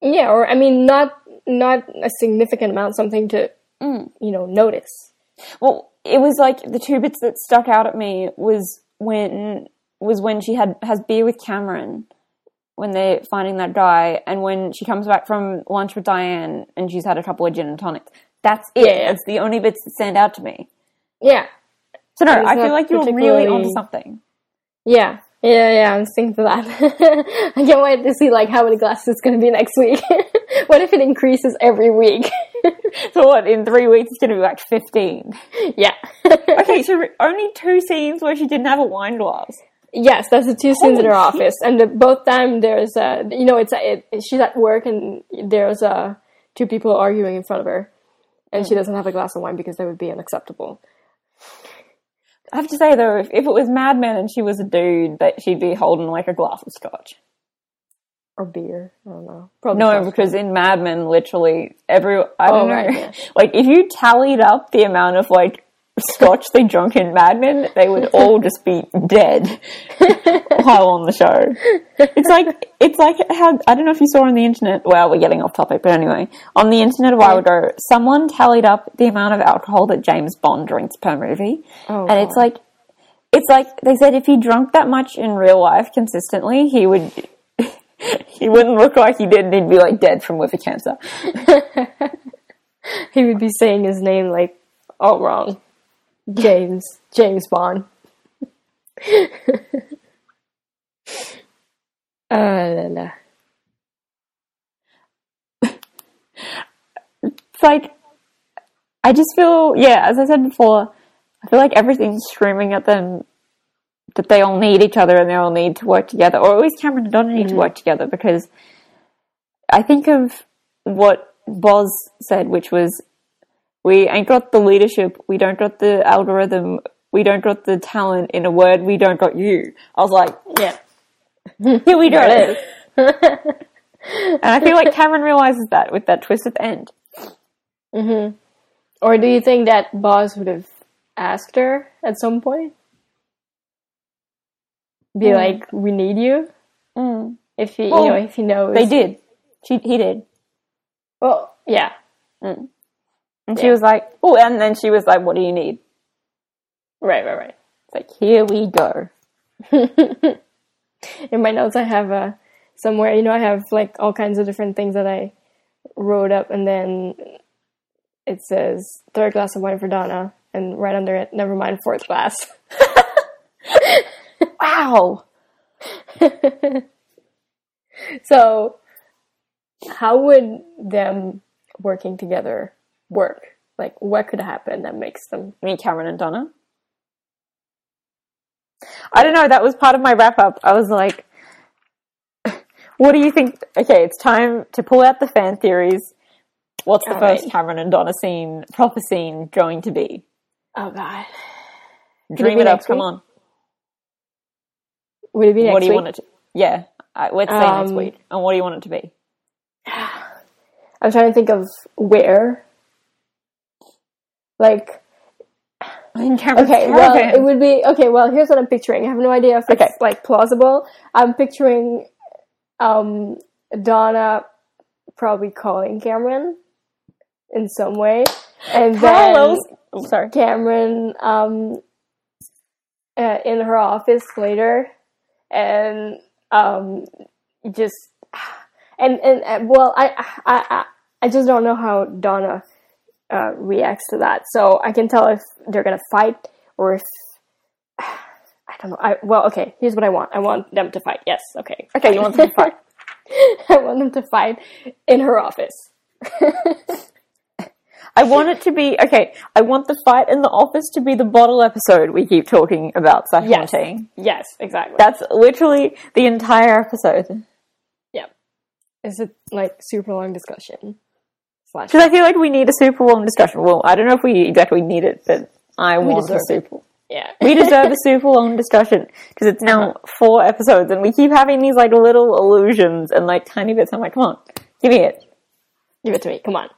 S2: Yeah, or I mean, not not a significant amount, something to
S1: Mm.
S2: you know notice.
S1: Well, it was like the two bits that stuck out at me was when was when she had has beer with Cameron when they're finding that guy, and when she comes back from lunch with Diane and she's had a couple of gin and tonics. That's it.
S2: Yeah.
S1: That's the only bits that stand out to me.
S2: Yeah,
S1: So no, I feel like you're really
S2: particularly-
S1: onto something.
S2: yeah, yeah, yeah. I'm thinking for that. I can't wait to see like how many glasses it's going to be next week. what if it increases every week?
S1: So what? In three weeks, it's going to be like fifteen.
S2: yeah.
S1: Okay, so only two scenes where she didn't have a wine glass.
S2: Yes, that's the two scenes in her
S1: Holy
S2: office, and the, both time there's a you know it's it, she's at work and there's uh, two people arguing in front of her, and she doesn't have a glass of wine because that would be unacceptable.
S1: I have to say though, if, if it was Mad Men and she was a dude, that she'd be holding like a glass of scotch.
S2: Or beer, I don't know. Probably
S1: No, because in Mad Men, literally every I oh, don't
S2: Oh,
S1: know,
S2: right, yeah.
S1: like if you tallied up the amount of like scotch they drunk in Mad Men, they would all just be dead while on the show. It's like it's like how I don't know if you saw on the internet. Well, we're getting off topic, but anyway, on the internet a while ago, someone tallied up the amount of alcohol that James Bond drinks per movie,
S2: Oh,
S1: and it's like it's like they said if he drunk that much in real life consistently, he would. He wouldn't look like he did, and he'd be like dead from liver cancer.
S2: he would be saying his name like all wrong. James James Bond. uh, la, la.
S1: It's like I just feel, yeah, as I said before, I feel like everything's screaming at them that they all need each other and they all need to work together, or at least Cameron and Donna need to work together because I think of what Boz said, which was, "We ain't got the leadership, we don't got the algorithm, we don't got the talent. In a word, we don't got you." I was like,
S2: Yeah.
S1: "Here we go." And I feel like Cameron realizes that with that twist at the end.
S2: Mm-hmm. Or do you think that Boz would have asked her at some point? Be
S1: Hmm.
S2: like, "We need you."
S1: Mm.
S2: If he,
S1: Well,
S2: you know, if he knows,
S1: They did. She, he did.
S2: Well, yeah,
S1: And she
S2: Yeah.
S1: was like, oh, and then she was like, what do you need?
S2: right, right, right.
S1: It's like, here we go.
S2: In my notes, I have uh, somewhere, you know, I have like all kinds of different things that I wrote up, and then it says third glass of wine for Donna, and right under it, never mind, fourth glass.
S1: Wow.
S2: So, how would them working together work? Like, what could happen that makes them?
S1: Me, Cameron, and Donna. I don't know. That was part of my wrap up. I was like, what do you think? Okay, it's time to pull out the fan theories. What's the
S2: All
S1: first
S2: right.
S1: Cameron and Donna scene, proper scene, going to be?
S2: Oh God,
S1: Dream
S2: be
S1: it up.
S2: next
S1: Come on.
S2: would it be next
S1: what do you
S2: week?
S1: want it to? Yeah, uh, let's say next
S2: Um,
S1: week. And what do you want it to be?
S2: I'm trying to think of where. Like, okay, well, it would be okay. Well, here's what I'm picturing. I have no idea if it's
S1: Okay.
S2: like plausible. I'm picturing um, Donna probably calling Cameron in some way, and then
S1: Oh, sorry.
S2: Cameron um, uh, in her office later, and um, just and and uh, well, I I I I just don't know how Donna uh, reacts to that. So I can tell if they're gonna fight or if I don't know. I well, okay. Here's what I want. I want them to fight. Yes. Okay.
S1: Okay, you want them to fight.
S2: I want them to fight in her office.
S1: I want it to be okay. I want the fight in the office to be the bottle episode we keep talking about slash
S2: Yes. Yes, exactly.
S1: That's literally the entire episode.
S2: yeah. Is it like super long discussion? Slash.
S1: Because I feel like we need a super long discussion. Well, I don't know if we exactly need it, but I want a
S2: deserve it. Yeah.
S1: We deserve a super long discussion because it's now uh-huh. four episodes, and we keep having these like little illusions and like tiny bits. I'm like, come on, give me it.
S2: Give it to me. Come on.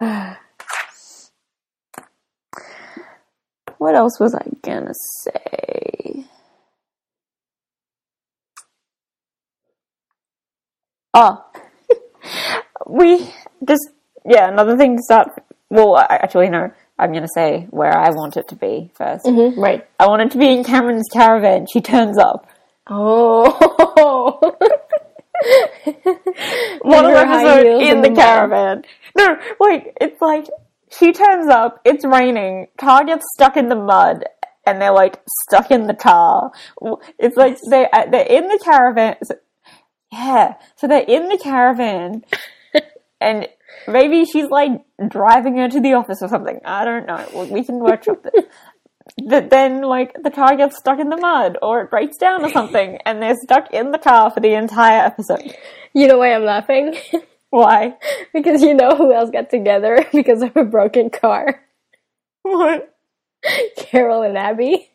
S1: What else was I gonna say? Oh, we just yeah. Another thing to start. Well, actually, no. I'm gonna say where I want it to be 1st
S2: Mm-hmm. Right.
S1: I want it to be in Cameron's caravan. She turns up.
S2: Oh.
S1: One
S2: high
S1: episode in the caravan. No, wait. It's like she turns up. It's raining. Car gets stuck in the mud, and they're like stuck in the car. It's like they uh, they're in the caravan. Yeah, so they're in the caravan, and maybe she's like driving her to the office or something. I don't know. We- We can workshop this. But then, like, the car gets stuck in the mud, or it breaks down or something, and they're stuck in the car for the entire episode.
S2: you know why I'm laughing?
S1: Why?
S2: because you know who else got together because of a broken car?
S1: What?
S2: Carol and Abby.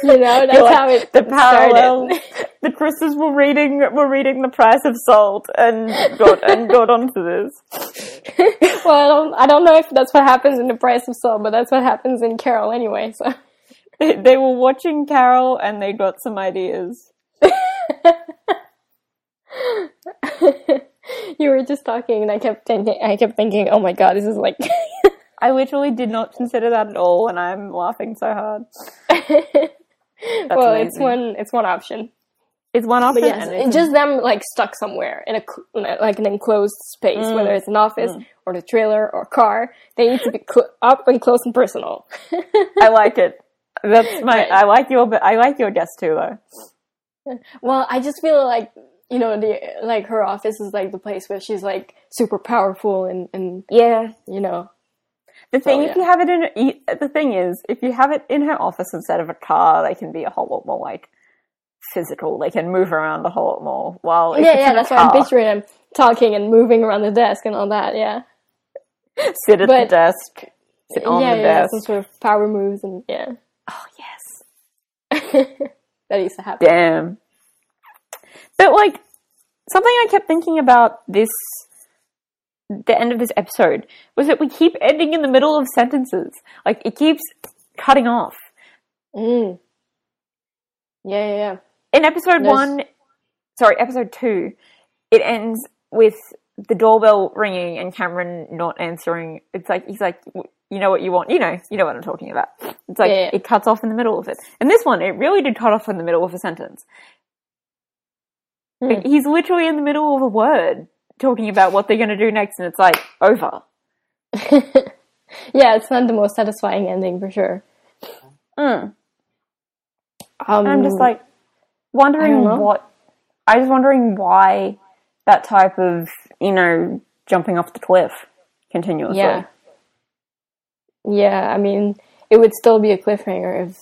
S2: you know, that's
S1: like,
S2: how it
S1: the parallel. the Chris's were reading were reading the price of salt and got and got onto this.
S2: well, I don't, I don't know if that's what happens in the price of salt, but that's what happens in Carol anyway. So
S1: They, they were watching Carol and they got some ideas.
S2: you were just talking, and I kept thinking, I kept thinking, oh my god, this is like.
S1: I literally did not consider that at all, and I'm laughing so hard.
S2: Well, it's one, it's one option.
S1: It's one option.
S2: But yes, it's just them like stuck somewhere in a like an enclosed space,
S1: Mm.
S2: whether it's an office or the trailer or car. They need to be cl- up and close and personal.
S1: I like it. That's my.
S2: Right.
S1: I like your. I like your too, though.
S2: well, I just feel like you know the like her office is like the place where she's like super powerful and and
S1: Yeah.
S2: you know
S1: The thing,
S2: Oh,
S1: if
S2: yeah.
S1: you have it in, the thing is, if you have it in her office instead of a car, they can be a whole lot more like physical. They can move around a whole lot more. While
S2: yeah yeah that's why I'm
S1: car,
S2: picturing them talking and moving around the desk and all that. Yeah,
S1: sit at
S2: but-
S1: the desk, sit on
S2: yeah,
S1: the
S2: yeah,
S1: desk.
S2: some sort of power moves and yeah,
S1: Oh yes,
S2: that used to happen.
S1: damn. But like something I kept thinking about this, the end of this episode was that we keep ending in the middle of sentences. Like it keeps cutting off.
S2: Mm. Yeah, yeah, yeah.
S1: in episode
S2: There's-
S1: one, sorry, episode two, it ends with the doorbell ringing and Cameron not answering. It's like he's like, you know what you want, you know, you know what I'm talking about. It's like
S2: Yeah, yeah.
S1: it cuts off in the middle of it. And this one, it really did cut off in the middle of a sentence.
S2: Hmm.
S1: He's literally in the middle of a word talking about what they're going to do next, and it's like over.
S2: yeah, it's not the most satisfying ending for sure.
S1: Mm.
S2: Um,
S1: I'm just like wondering
S2: don't
S1: what. I was wondering why that type of you know jumping off the cliff continuously.
S2: yeah, yeah. I mean, it would still be a cliffhanger if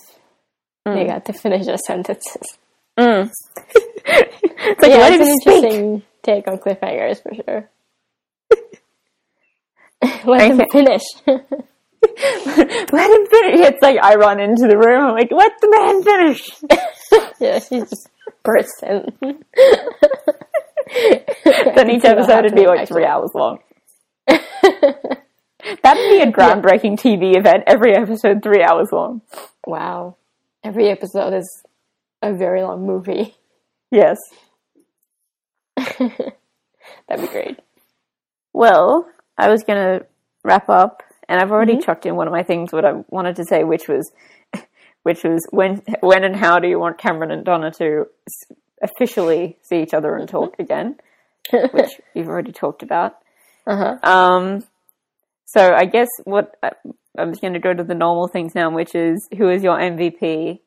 S2: they got to finish their sentences.
S1: Mm. it's like
S2: yeah, it's an
S1: speak.
S2: interesting take on cliffhangers for sure. Let
S1: Okay.
S2: finish.
S1: let him finish. It's like I run into the room. I'm like, let the man finish.
S2: yeah, she just bursts in.
S1: then each episode would be like three hours long. That'd be a groundbreaking TV event. Every episode three hours long.
S2: Wow. Every episode is a very long movie.
S1: Yes.
S2: That'd be great.
S1: Well, I was gonna wrap up, and I've already
S2: Mm-hmm.
S1: chucked in one of my things. What I wanted to say, which was, which was when, when and how do you want Cameron and Donna to officially see each other and talk
S2: Mm-hmm.
S1: again? Which you've already talked about.
S2: Uh huh.
S1: Um, so I guess what I, I'm just going to go to the normal things now, which is who is your MVP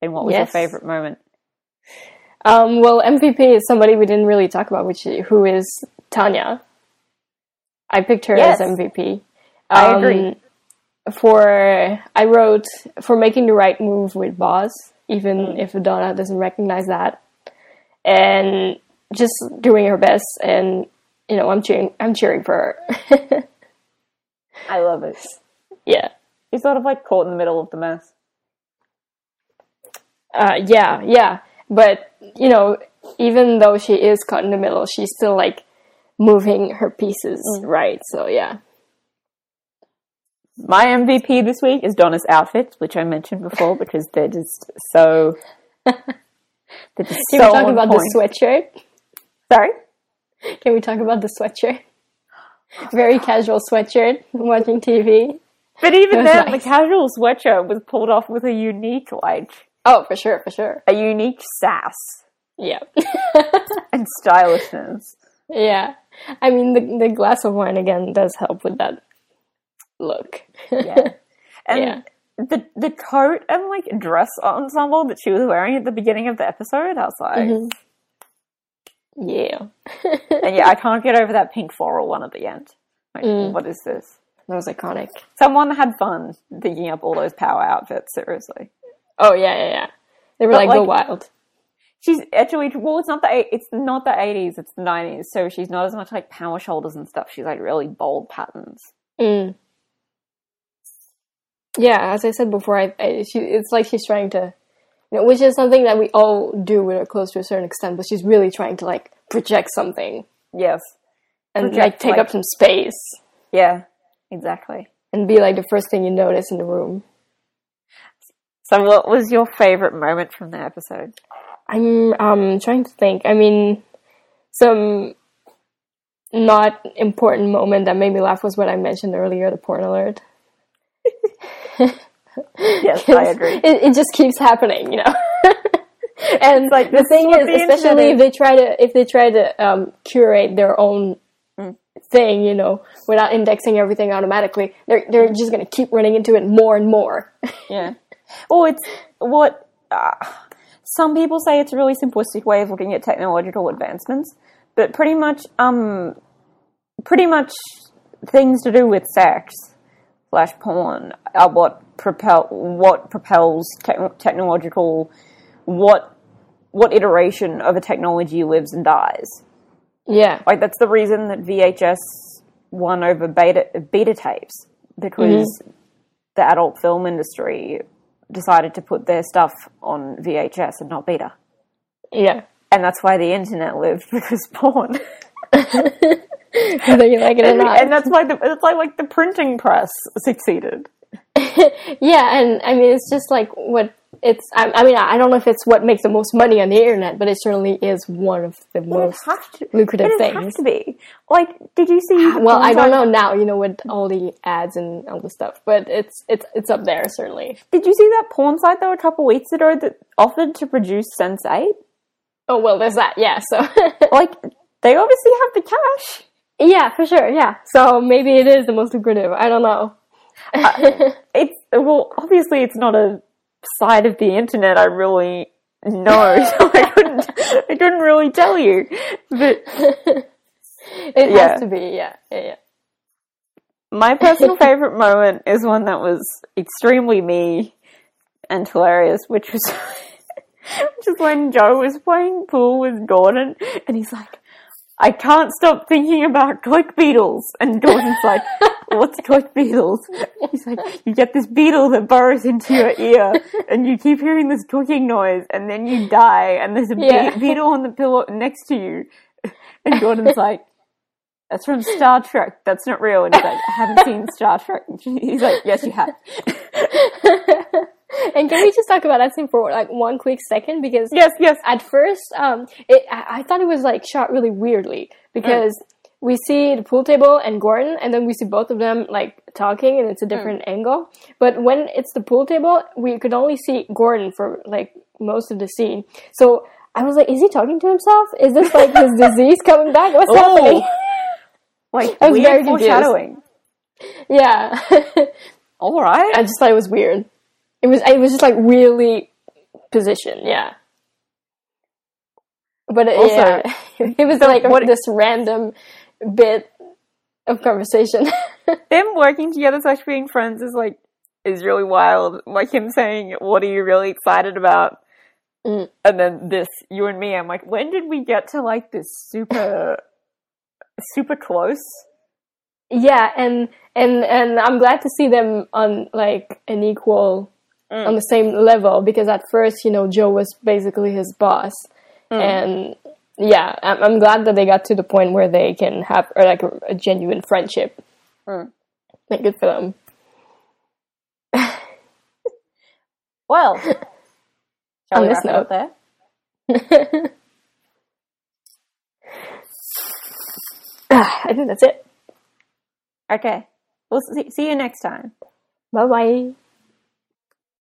S1: and what was your favorite moment?
S2: Um, well, MVP is somebody we didn't really talk about, which who is Tonya. I picked her
S1: Yes.
S2: as MVP.
S1: I
S2: Um,
S1: agree.
S2: For I wrote for making the right move with Boz, even
S1: Mm.
S2: if Donna doesn't recognize that, and just doing her best. And you know, I'm cheering. I'm cheering for her.
S1: I love it.
S2: yeah,
S1: He's sort of like caught in the middle of the mess.
S2: uh, yeah, yeah. But you know, even though she is caught in the middle, she's still like moving her pieces mm. right. So yeah.
S1: My MVP this week is Donna's outfits, which I mentioned before because they're just so. They're just
S2: Can
S1: so
S2: we talk about
S1: point.
S2: the sweatshirt?
S1: Sorry.
S2: Can we talk about the sweatshirt? Very casual sweatshirt, watching TV.
S1: But even then,
S2: nice.
S1: the casual sweatshirt was pulled off with a unique, like,
S2: Oh, for sure, for sure.
S1: a unique sass
S2: Yeah.
S1: and stylishness.
S2: yeah. I mean, the, the glass of wine again does help with that look.
S1: Yeah. And
S2: Yeah.
S1: the the coat and like dress ensemble that she was wearing at the beginning of the episode, I was like,
S2: Mhm. yeah.
S1: and yeah, I can't get over that pink floral one at the end. Like,
S2: Mm.
S1: what is this?
S2: That was iconic.
S1: Someone had fun thinking up all those power outfits. Seriously,
S2: Oh, yeah, yeah, yeah. They were
S1: But,
S2: like, go wild.
S1: she's actually well. It's not the it's not the eighties. It's the nineties. So she's not as much like power shoulders and stuff. She's like really bold patterns.
S2: Mm. Yeah, as I said before, I, I she, it's like she's trying to, you know, which is something that we all do with our close to a certain extent, but she's really trying to like project something
S1: Yes.
S2: and like take
S1: like-
S2: up some space
S1: Yeah. Exactly.
S2: and be like the first thing you notice in the room.
S1: So, what was your favorite moment from the episode?
S2: I'm um trying to think. I mean, some not important moment that made me laugh was what I mentioned earlier, the porn alert.
S1: Yes, I agree.
S2: It, it just keeps happening, you know. and
S1: like,
S2: the
S1: thing is
S2: thing
S1: what
S2: is,
S1: the
S2: especially if they try to if they try to um, curate their own
S1: Mm.
S2: thing, you know, without indexing everything automatically, they're they're just gonna keep running into it more and more.
S1: Yeah. Well, it's what uh, some people say it's a really simplistic way of looking at technological advancements, but pretty much, um, pretty much things to do with sex slash porn are what propel what propels te- technological what what iteration of a technology lives and dies.
S2: yeah.
S1: Like that's the reason that VHS won over beta beta tapes because the adult film industry decided to put their stuff on VHS and not beta.
S2: Yeah.
S1: And that's why the internet lived because porn.
S2: Whether you like it or
S1: and,
S2: not.
S1: and that's why the it's like like the printing press succeeded.
S2: Yeah, and I mean, it's just like what it's. I, I mean, I don't know if it's what makes the most money on the internet, but it certainly is one of the
S1: it
S2: most.
S1: to
S2: lucrative
S1: it has to be. Like, did you see?
S2: Well, I don't know now, you know, with all the ads and all the stuff, but it's it's it's up there certainly.
S1: Did you see that porn site though a couple weeks ago that offered to produce Sense Eight?
S2: Oh well, there's that. Yeah, so
S1: Like, they obviously have the cash.
S2: yeah, for sure. Yeah, so maybe it is the most lucrative. I don't know.
S1: Uh, it's well obviously it's not a side of the internet i really know so i couldn't i couldn't really tell you but
S2: It
S1: Yeah.
S2: has to be. Yeah, yeah, yeah.
S1: my personal favorite moment is one that was extremely me and hilarious which was which is when joe was playing pool with gordon and he's like I can't stop thinking about click beetles. And Gordon's like, what's click beetles? He's like, you get this beetle that burrows into your ear and you keep hearing this clicking noise and then you die and there's a be- beetle on the pillow next to you. And Gordon's like, that's from Star Trek. That's not real. And he's like, I haven't seen Star Trek. He's like, yes, you have.
S2: and can we just talk about that scene for like one quick second? Because
S1: Yes, yes.
S2: at first, um, it, I, I thought it was like shot really weirdly because we see the pool table and Gordon, and then we see both of them like talking, and it's a different angle. But when it's the pool table, we could only see Gordon for like most of the scene. So I was like, is he talking to himself? Is this like his disease coming back? What's happening?
S1: Like,
S2: I was very
S1: weird
S2: confused.
S1: foreshadowing.
S2: yeah.
S1: All right.
S2: I just thought it was weird. It was it was just like really positioned, yeah. But it,
S1: Also,
S2: yeah, it was like
S1: what-
S2: this random bit of conversation.
S1: them working together slash being friends is like is really wild. Like him saying, "What are you really excited about?"
S2: Mm.
S1: And then this, you and me. I'm like, when did we get to like this super, super close?
S2: yeah, and and and I'm glad to see them on like an equal
S1: Mm.
S2: on the same level because at first, you know, Joe was basically his boss,
S1: Mm.
S2: and yeah, I'm, I'm glad that they got to the point where they can have or like a, a genuine friendship.
S1: Mm.
S2: Like good for them.
S1: Well,
S2: On
S1: we
S2: this
S1: wrap it up
S2: note.
S1: there?
S2: I think that's it.
S1: Okay, we'll see, see you next time.
S2: Bye bye.